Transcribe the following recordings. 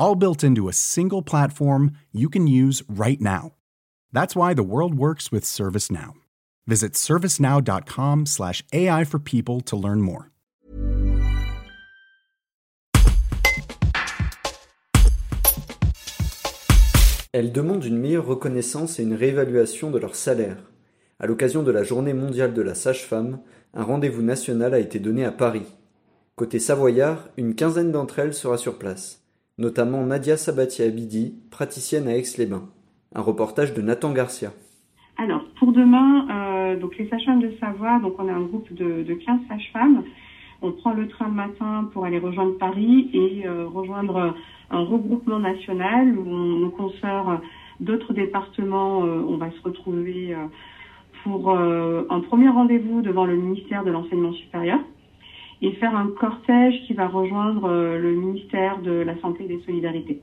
all built into a single platform you can use right now. That's why the world works with ServiceNow. Visit servicenow.com/slash AI for people to learn more. Elles demandent une meilleure reconnaissance et une réévaluation de leur salaire. À l'occasion de la Journée mondiale de la sage-femme, un rendez-vous national a été donné à Paris. Côté savoyard, une quinzaine d'entre elles sera sur place notamment Nadia Sabati-Abidi, praticienne à Aix-les-Bains. Un reportage de Nathan Garcia. Alors, pour demain, euh, donc les sages-femmes de Savoie, donc on a un groupe de, de 15 sages-femmes. On prend le train le matin pour aller rejoindre Paris et euh, rejoindre un regroupement national où nos consoeurs d'autres départements, euh, on va se retrouver pour un premier rendez-vous devant le ministère de l'Enseignement supérieur et faire un cortège qui va rejoindre euh, le ministère de la Santé et des Solidarités.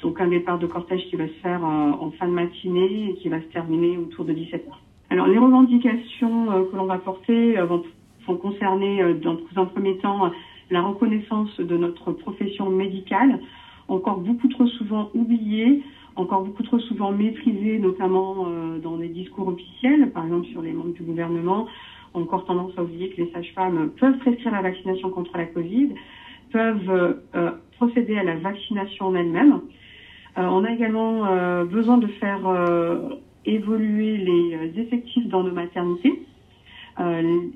Donc un départ de cortège qui va se faire euh, en fin de matinée et qui va se terminer autour de 17 h Alors les revendications euh, que l'on va porter vont, vont concerner dans un premier temps la reconnaissance de notre profession médicale, encore beaucoup trop souvent oubliée, encore beaucoup trop souvent méprisée, notamment dans les discours officiels, par exemple sur les membres du gouvernement, encore tendance à oublier que les sages-femmes peuvent prescrire la vaccination contre la Covid, peuvent euh, procéder à la vaccination en elle-même. Euh, on a également euh, besoin de faire évoluer les effectifs dans nos maternités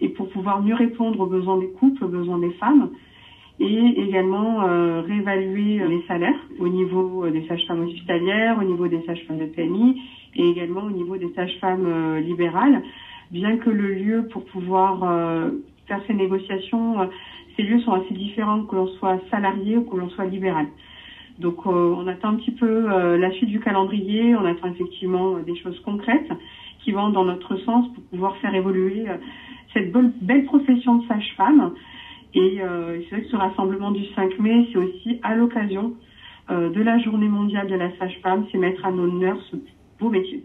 et pour pouvoir mieux répondre aux besoins des couples, aux besoins des femmes et également réévaluer les salaires au niveau des sages-femmes hospitalières, au niveau des sages-femmes de PMI et également au niveau des sages-femmes libérales bien que le lieu pour pouvoir euh, faire ces négociations, euh, ces lieux sont assez différents que l'on soit salarié ou que l'on soit libéral. Donc euh, on attend un petit peu la suite du calendrier, on attend effectivement des choses concrètes qui vont dans notre sens pour pouvoir faire évoluer cette belle profession de sage-femme. Et c'est vrai que ce rassemblement du 5 mai, c'est aussi à l'occasion de la journée mondiale de la sage-femme, c'est mettre à honneur ce beau métier.